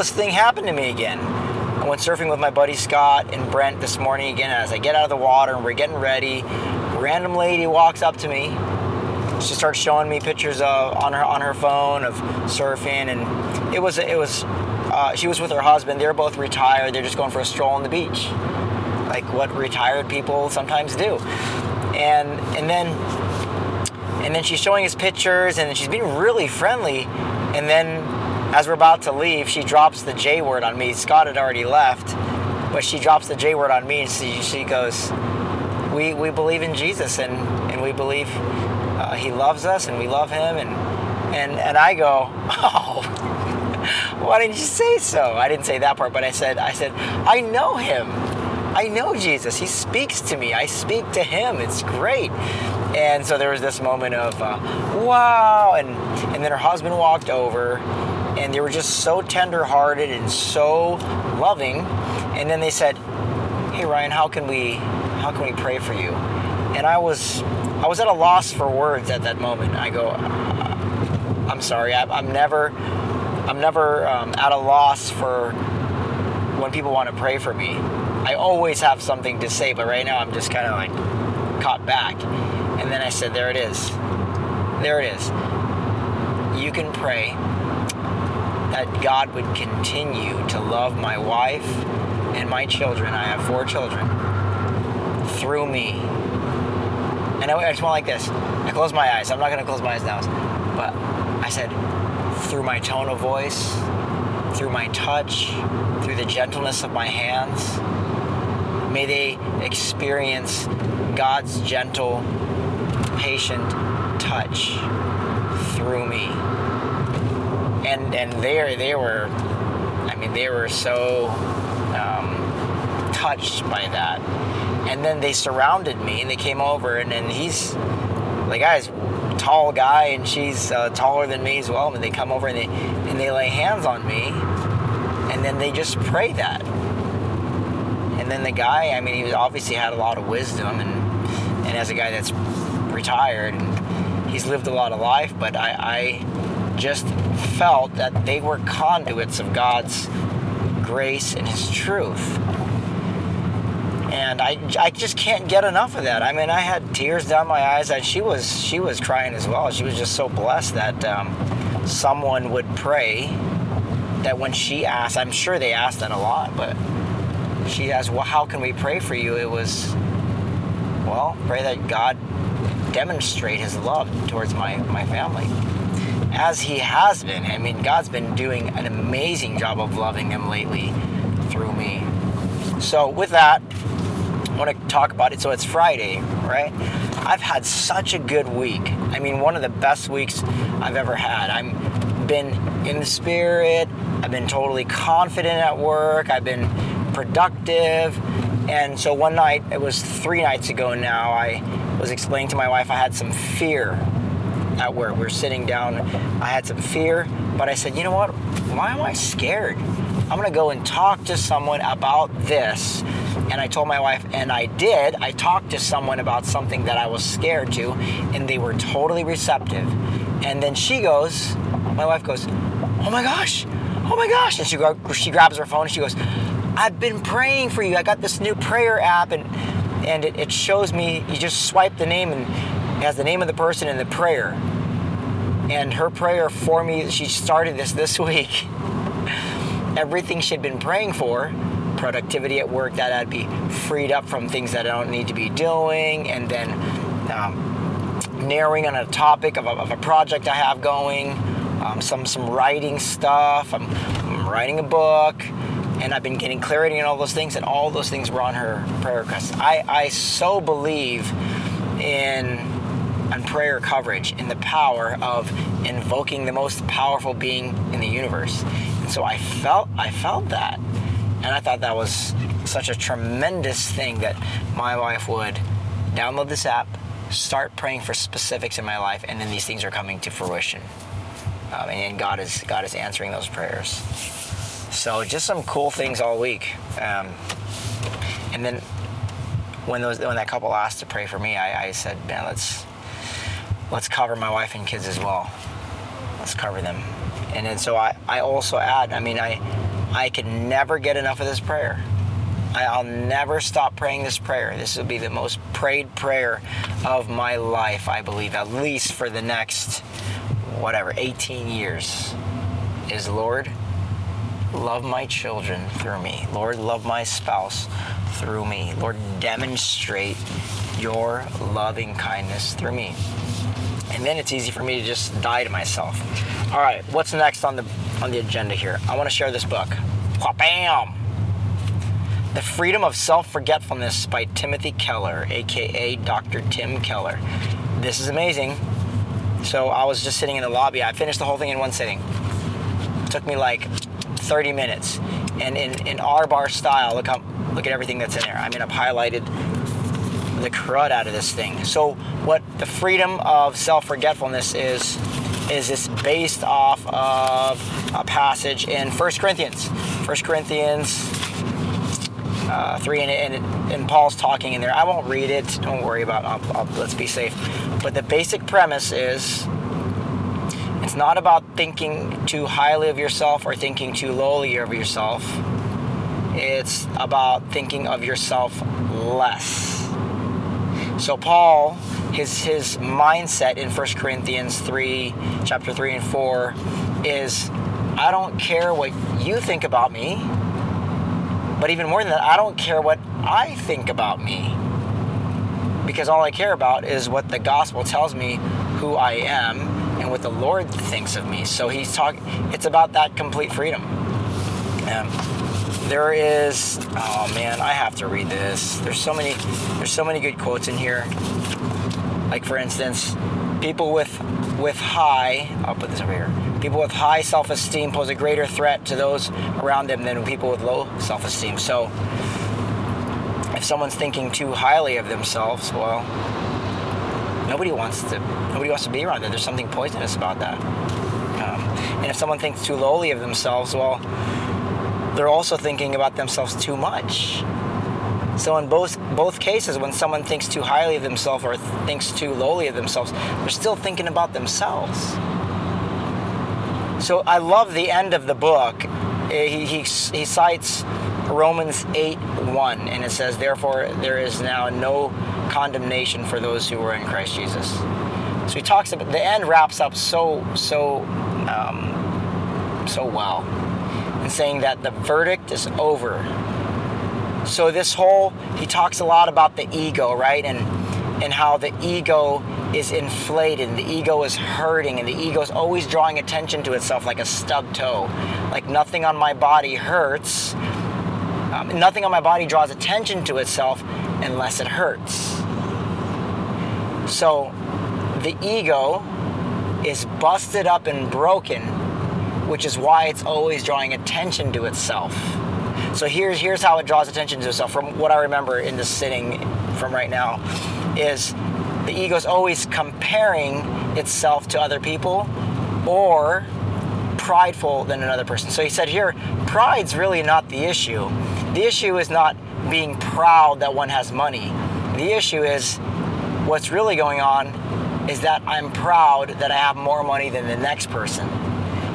coolest thing happened to me again. I went surfing with my buddy Scott and Brent this morning again. As I get out of the water and we're getting ready, random lady walks up to me. She starts showing me pictures of on her on her phone of surfing, and it was it was uh, she was with her husband. They're both retired. They're just going for a stroll on the beach, like what retired people sometimes do. And and then and then she's showing us pictures, and she's being really friendly. And then as we're about to leave, she drops the J word on me. Scott had already left, but she drops the J word on me, and she, she goes, "We we believe in Jesus, and and we believe uh, He loves us, and we love Him." And and and I go, "Oh, why didn't you say so?" I didn't say that part, but I said, "I said I know Him." I know Jesus. He speaks to me. I speak to him. It's great. And so there was this moment of, uh, wow. And, and then her husband walked over, and they were just so tender-hearted and so loving. And then they said, "Hey Ryan, how can we, how can we pray for you?" And I was, I was at a loss for words at that moment. I go, "I'm sorry. I, I'm never, I'm never um, at a loss for when people want to pray for me. I always have something to say, but right now I'm just kind of like caught back." And then I said, "There it is. There it is. You can pray." That God would continue to love my wife and my children. I have four children through me. And I just went like this. I closed my eyes. I'm not going to close my eyes now. But I said, through my tone of voice, through my touch, through the gentleness of my hands, may they experience God's gentle, patient touch through me and and they they were, I mean, they were so um, touched by that. And then they surrounded me, and they came over, and then he's the guy's tall guy, and she's uh, taller than me as well. And they come over and they and they lay hands on me, and then they just pray that. And then the guy, I mean, he obviously had a lot of wisdom, and and as a guy that's retired, he's lived a lot of life, but I, I just felt that they were conduits of God's grace and His truth. And I, I just can't get enough of that. I mean, I had tears down my eyes, and she was she was crying as well. She was just so blessed that um, someone would pray. That when she asked, I'm sure they asked that a lot, but she asked, "Well, how can we pray for you?" It was, well, pray that God demonstrate His love towards my my family as he has been. I mean, God's been doing an amazing job of loving him lately through me. So, with that, I want to talk about it. So, it's Friday, right? I've had such a good week. I mean, one of the best weeks I've ever had. I've been in the spirit, I've been totally confident at work, I've been productive. And so, one night, it was three nights ago now, I was explaining to my wife I had some fear at work. We were sitting down. I had some fear, but I said, you know what? Why am I scared? I'm to go and talk to someone about this. And I told my wife, and I did. I talked to someone about something that I was scared to, and they were totally receptive. And then she goes, my wife goes, oh my gosh, oh my gosh. And she, she grabs her phone and she goes, I've been praying for you. I got this new prayer app, and and it, it shows me you just swipe the name and has the name of the person and the prayer. And her prayer for me, she started this this week. Everything she'd been praying for, productivity at work, that I'd be freed up from things that I don't need to be doing, and then um, narrowing on a topic of a, of a, project I have going, um, some some writing stuff. I'm, I'm writing a book and I've been getting clarity in all those things, and all those things were on her prayer request. I, I so believe in on prayer coverage in the power of invoking the most powerful being in the universe. And so I felt I felt that. And I thought that was such a tremendous thing that my wife would download this app, start praying for specifics in my life, and then these things are coming to fruition. Um, and God is God is answering those prayers. So just some cool things all week. Um, and then when those when that couple asked to pray for me, I, I said, man, let's let's cover my wife and kids as well. Let's cover them. And then so I, I also add, I mean, I, I can never get enough of this prayer. I'll never stop praying this prayer. This will be the most prayed prayer of my life, I believe, at least for the next, whatever, 18 years. Is Lord, love my children through me. Lord, love my spouse through me. Lord, demonstrate your loving kindness through me. And then it's easy for me to just die to myself. All right, what's next on the on the agenda here? I want to share this book. Bam! The Freedom of Self Forgetfulness by Timothy Keller, aka Dr. Tim Keller. This is amazing. So I was just sitting in the lobby. I finished the whole thing in one sitting. It took me like 30 minutes. And in, in R bar style, look how look at everything that's in there. I mean I've highlighted the crud out of this thing. So what the freedom of self-forgetfulness is is this based off of a passage in 1 Corinthians. 1 Corinthians uh, 3, and, and, and, Paul's talking in there. I won't read it. Don't worry about it. I'll, I'll, let's be safe. But the basic premise is it's not about thinking too highly of yourself or thinking too lowly of yourself. It's about thinking of yourself less. So Paul, his his mindset in 1 Corinthians 3, chapter 3 and 4 is I don't care what you think about me but even more than that, I don't care what I think about me. Because all I care about is what the gospel tells me who I am and what the Lord thinks of me. So he's talking, it's about that complete freedom. Um, there is, oh man, I have to read this. There's so many, there's so many good quotes in here. Like for instance, people with with high, I'll put this over here. People with high self-esteem pose a greater threat to those around them than people with low self-esteem. So, if someone's thinking too highly of themselves, well, nobody wants to nobody wants to be around them. There's something poisonous about that. Um, and if someone thinks too lowly of themselves, well, they're also thinking about themselves too much. So in both both cases, when someone thinks too highly of themselves or thinks too lowly of themselves, they're still thinking about themselves. So I love the end of the book. Eh, he, he, he cites Romans 8 1, and it says, Therefore, there is now no condemnation for those who are in Christ Jesus. So he talks about the end wraps up so, so, um, so well in saying that the verdict is over so this whole he talks a lot about the ego, right? And and how the ego is inflated and the ego is hurting and the ego is always drawing attention to itself like a stub toe. Like nothing on my body hurts. Um, nothing on my body draws attention to itself unless it hurts. So the ego is busted up and broken, which is why it's always drawing attention to itself. So here's here's how it draws attention to itself. From what I remember in this sitting from right now, is the ego is always comparing itself to other people, or prideful than another person. So he said here, pride's really not the issue. The issue is not being proud that one has money. The issue is what's really going on is that I'm proud that I have more money than the next person.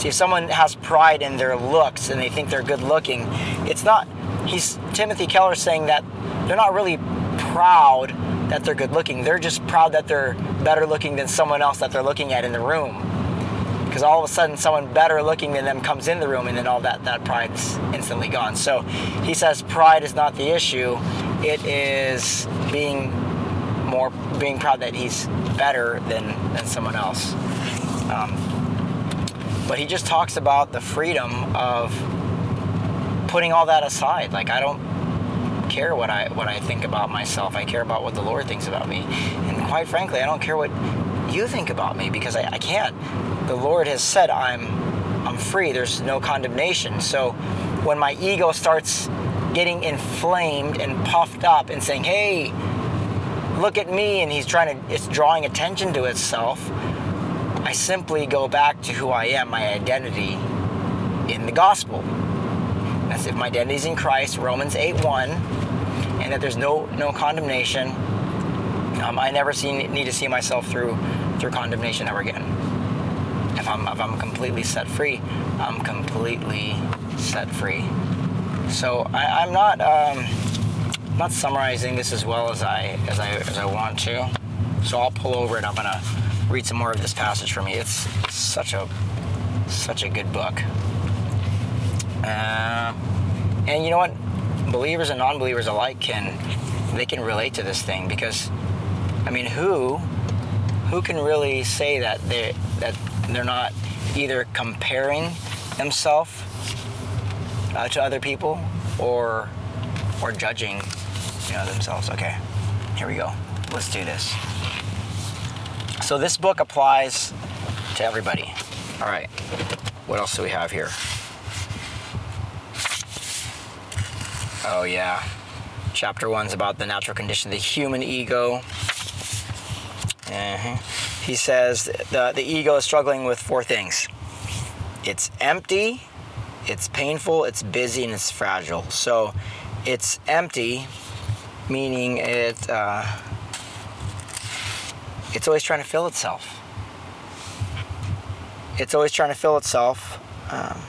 See, if someone has pride in their looks and they think they're good looking, it's not. He's Timothy Keller saying that they're not really proud that they're good looking. They're just proud that they're better looking than someone else that they're looking at in the room. Because all of a sudden, someone better looking than them comes in the room, and then all that that pride's instantly gone. So he says pride is not the issue. It is being more being proud that he's better than than someone else. Um, but he just talks about the freedom of putting all that aside. Like I don't care what I what I think about myself. I care about what the Lord thinks about me. And quite frankly, I don't care what you think about me because I, I can't. The Lord has said I'm I'm free. There's no condemnation. So when my ego starts getting inflamed and puffed up and saying, "Hey, look at me," and he's trying to it's drawing attention to itself I simply go back to who I am, my identity in the gospel. That's if my identity is in Christ, Romans 8 1, and that there's no no condemnation. Um, I never see, need to see myself through through condemnation ever again. If I'm if I'm completely set free, I'm completely set free. So I, am not um, not summarizing this as well as I as I as I want to. So I'll pull over and I'm gonna read some more of this passage for me. It's, such a such a good book. Uh, and you know what? Believers and non-believers alike can they can relate to this thing because I mean who who can really say that they that they're not either comparing themselves uh, to other people or or judging you know themselves okay here we go let's do this so this book applies to everybody. All right what else do we have here? Oh yeah. Chapter one's about the natural condition of the human ego. Uh-huh. He says the, the ego is struggling with four things. It's empty, it's painful, it's busy, and it's fragile. So it's empty, meaning it, uh, it's always trying to fill itself. It's always trying to fill itself. Um,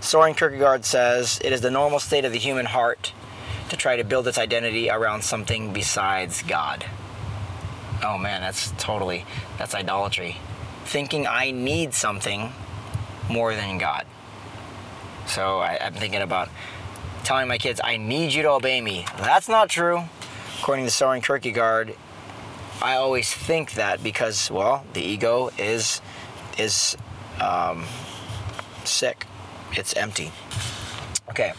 Soren Kierkegaard says it is the normal state of the human heart to try to build its identity around something besides God oh man, that's totally, that's idolatry. Thinking I need something more than God. So I, am thinking about telling my kids, I need you to obey me. That's not true. According to Soren Kierkegaard, I always think that because, well, the ego is is um, sick. It's empty. Okay.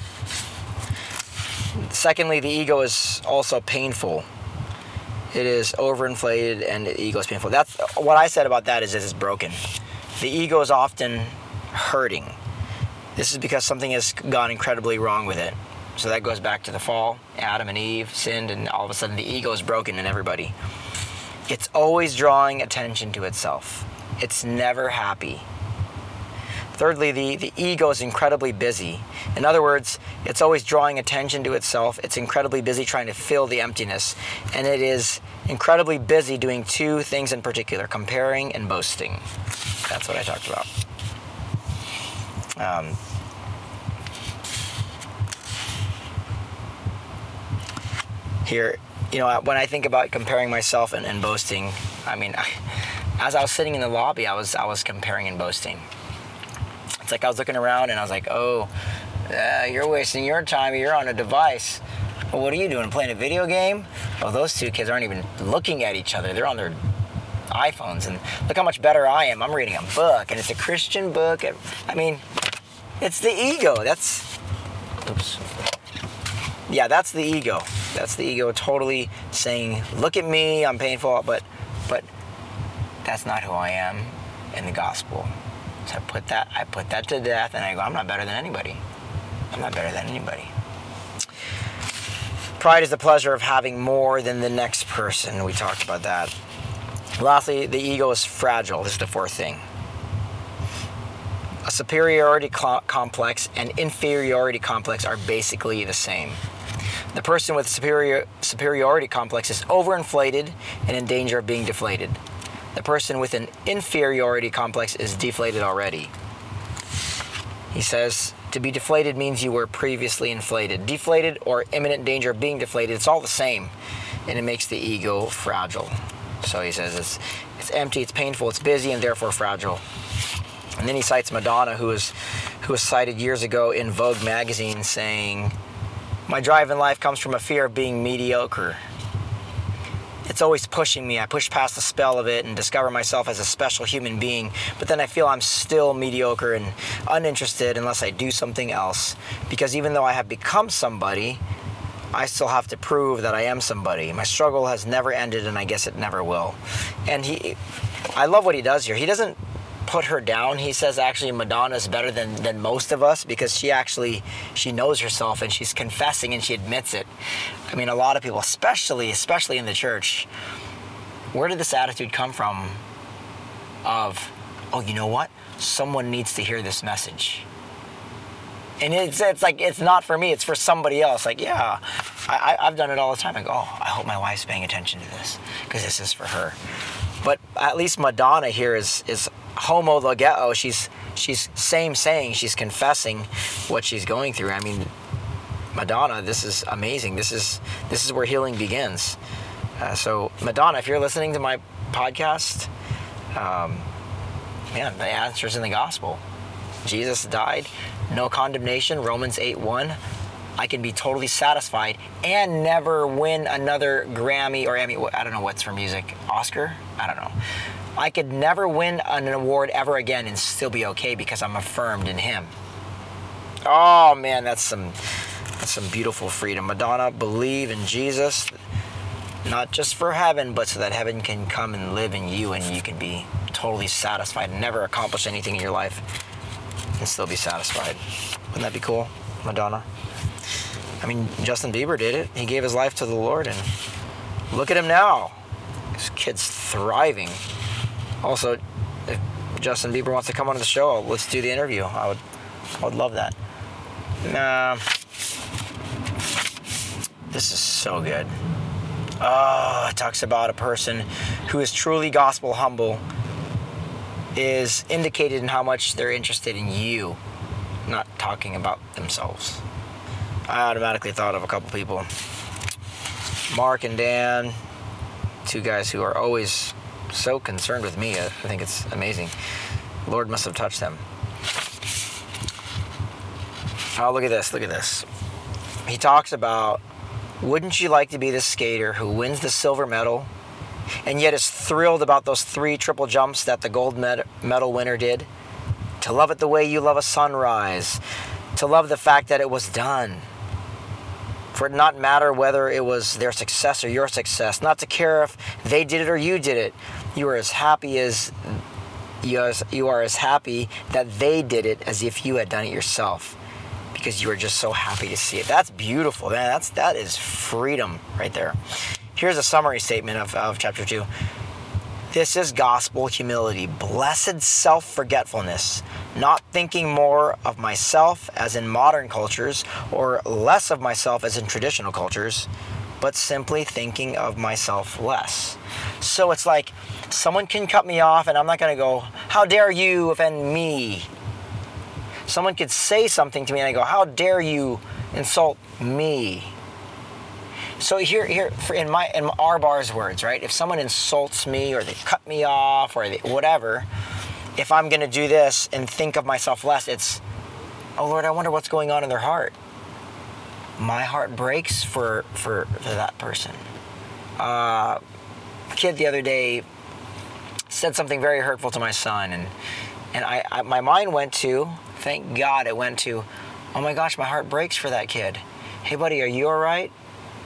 Secondly, the ego is also painful it is overinflated and the ego is painful. That's what I said about that is it is broken. The ego is often hurting. This is because something has gone incredibly wrong with it. So that goes back to the fall. Adam and Eve sinned, and all of a sudden the ego is broken in everybody. It's always drawing attention to itself. It's never happy. Thirdly, the, the ego is incredibly busy. In other words, it's always drawing attention to itself. It's incredibly busy trying to fill the emptiness. And it is incredibly busy doing two things in particular comparing and boasting. That's what I talked about. Um, here, you know, when I think about comparing myself and, and boasting, I mean, I, as I was sitting in the lobby, I was I was comparing and boasting. It's like I was looking around and I was like, oh, uh, you're wasting your time. You're on a device. Well, what are you doing? Playing a video game? Well, those two kids aren't even looking at each other. They're on their iPhones. And look how much better I am. I'm reading a book, and it's a Christian book. I mean, it's the ego. That's. Oops. Yeah, that's the ego. That's the ego totally saying, look at me, I'm painful, but but that's not who I am in the gospel. So I put that I put that to death and I go, I'm not better than anybody. I'm not better than anybody. Pride is the pleasure of having more than the next person. We talked about that. Lastly, the ego is fragile. This is the fourth thing. A superiority complex and inferiority complex are basically the same. The person with superior superiority complex is overinflated and in danger of being deflated. The person with an inferiority complex is deflated already. He says, to be deflated means you were previously inflated. Deflated or imminent danger of being deflated, it's all the same. And it makes the ego fragile. So he says it's, it's empty, it's painful, it's busy, and therefore fragile. And then he cites Madonna, who was, who was cited years ago in Vogue magazine, saying, My drive in life comes from a fear of being mediocre it's always pushing me. I push past the spell of it and discover myself as a special human being, but then I feel I'm still mediocre and uninterested unless I do something else. Because even though I have become somebody, I still have to prove that I am somebody. My struggle has never ended and I guess it never will. And he I love what he does here. He doesn't put her down. He says actually Madonna is better than, than most of us because she actually she knows herself and she's confessing and she admits it. I mean, a lot of people, especially especially in the church, where did this attitude come from? Of, oh, you know what? Someone needs to hear this message. And it's, it's like, it's not for me, it's for somebody else. Like, yeah, I, I've done it all the time. I go, oh, I hope my wife's paying attention to this because this is for her. But at least Madonna here is is homologeo. She's she's same saying. She's confessing what she's going through. I mean, Madonna, this is amazing. This is this is where healing begins. Uh, so Madonna, if you're listening to my podcast, um, man, the answer's in the gospel. Jesus died, no condemnation. Romans 8 1. I can be totally satisfied and never win another Grammy or Emmy. I don't know what's for music. Oscar? I don't know. I could never win an award ever again and still be okay because I'm affirmed in Him. Oh man, that's some that's some beautiful freedom. Madonna, believe in Jesus, not just for heaven, but so that heaven can come and live in you and you can be totally satisfied never accomplish anything in your life and still be satisfied. Wouldn't that be cool, Madonna? I mean, Justin Bieber did it. He gave his life to the Lord, and look at him now. This kid's thriving. Also, if Justin Bieber wants to come on the show, let's do the interview. I would, I would love that. Nah, this is so good. Oh, it talks about a person who is truly gospel humble is indicated in how much they're interested in you, not talking about themselves. I automatically thought of a couple people Mark and Dan, two guys who are always so concerned with me. I think it's amazing. Lord must have touched them. Oh, look at this, look at this. He talks about wouldn't you like to be the skater who wins the silver medal and yet is thrilled about those three triple jumps that the gold medal winner did? To love it the way you love a sunrise, to love the fact that it was done, for it not matter whether it was their success or your success, not to care if they did it or you did it. You are as happy as you are, as happy that they did it as if you had done it yourself because you are just so happy to see it. That's beautiful, man. That's that is freedom right there. Here's a summary statement of, of chapter two. This is gospel humility, blessed self forgetfulness, not thinking more of myself as in modern cultures or less of myself as in traditional cultures, but simply thinking of myself less. So it's like someone can cut me off and I'm not going to go, How dare you offend me? Someone could say something to me and I go, How dare you insult me? So here, here, in my in our bar's words, right? If someone insults me or they cut me off or they, whatever, if I'm gonna do this and think of myself less, it's, oh Lord, I wonder what's going on in their heart. My heart breaks for for, for that person. Uh, kid the other day said something very hurtful to my son, and and I, I my mind went to, thank God, it went to, oh my gosh, my heart breaks for that kid. Hey buddy, are you all right?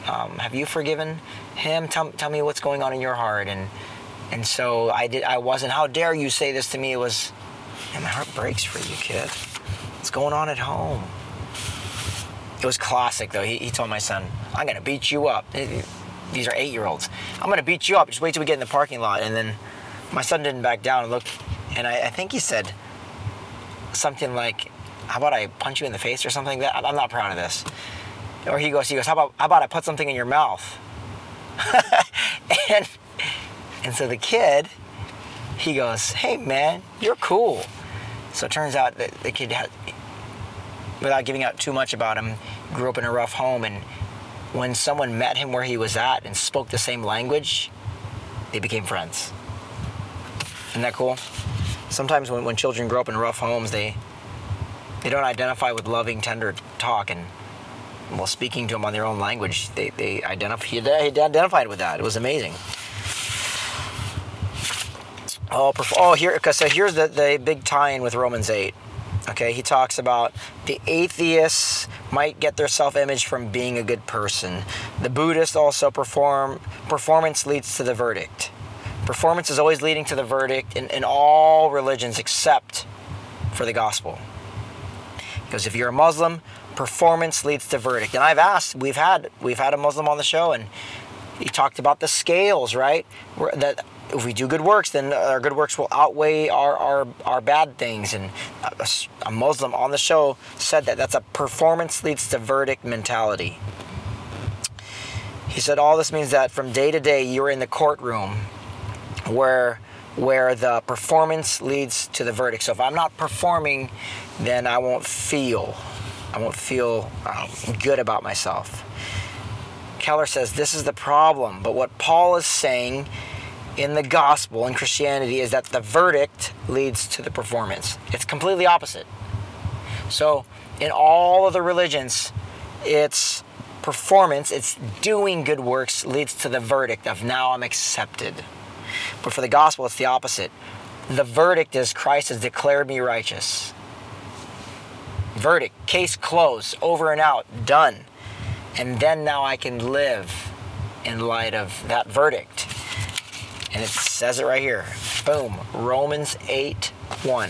Um, have you forgiven him? Tell, tell me what's going on in your heart. And and so I did. I wasn't. How dare you say this to me? It was. Man, my heart breaks for you, kid. What's going on at home? It was classic though. He, he told my son, "I'm gonna beat you up." These are eight-year-olds. I'm gonna beat you up. Just wait till we get in the parking lot. And then my son didn't back down and looked. And I, I think he said something like, "How about I punch you in the face or something like that?" I'm not proud of this or he goes, he goes, how about, how about I put something in your mouth? and, and so the kid, he goes, hey man, you're cool. So it turns out that the kid had, without giving out too much about him, grew up in a rough home. And when someone met him where he was at and spoke the same language, they became friends. Isn't that cool? Sometimes when, when children grow up in rough homes, they, they don't identify with loving, tender talk. And well, speaking to them on their own language, they, they identified, he identified with that. It was amazing. Oh, oh here, so here's the, the big tie-in with Romans 8. Okay, he talks about the atheists might get their self-image from being a good person. The Buddhists also perform performance leads to the verdict. Performance is always leading to the verdict in, in all religions except for the gospel. Because if you're a Muslim, performance leads to verdict. And I've asked, we've had we've had a Muslim on the show, and he talked about the scales, right? That if we do good works, then our good works will outweigh our our, our bad things. And a, a Muslim on the show said that that's a performance leads to verdict mentality. He said all this means that from day to day you're in the courtroom where where the performance leads to the verdict. So if I'm not performing, then I won't feel I won't feel um, good about myself. Keller says this is the problem, but what Paul is saying in the gospel in Christianity is that the verdict leads to the performance. It's completely opposite. So, in all of the religions, it's performance, it's doing good works leads to the verdict of now I'm accepted. But for the gospel, it's the opposite. The verdict is Christ has declared me righteous. Verdict, case closed, over and out, done. And then now I can live in light of that verdict. And it says it right here. Boom. Romans 8 1.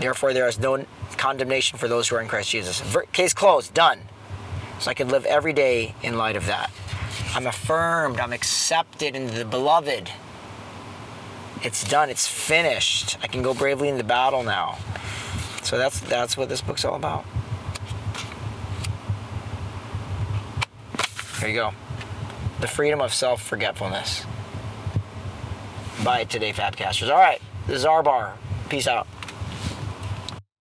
Therefore, there is no condemnation for those who are in Christ Jesus. Ver- case closed, done. So I can live every day in light of that. I'm affirmed, I'm accepted in the beloved. It's done, it's finished. I can go bravely in the battle now. So that's that's what this book's all about. There you go. The freedom of self-forgetfulness. Buy it today, Fabcasters. All right, this is our bar. Peace out.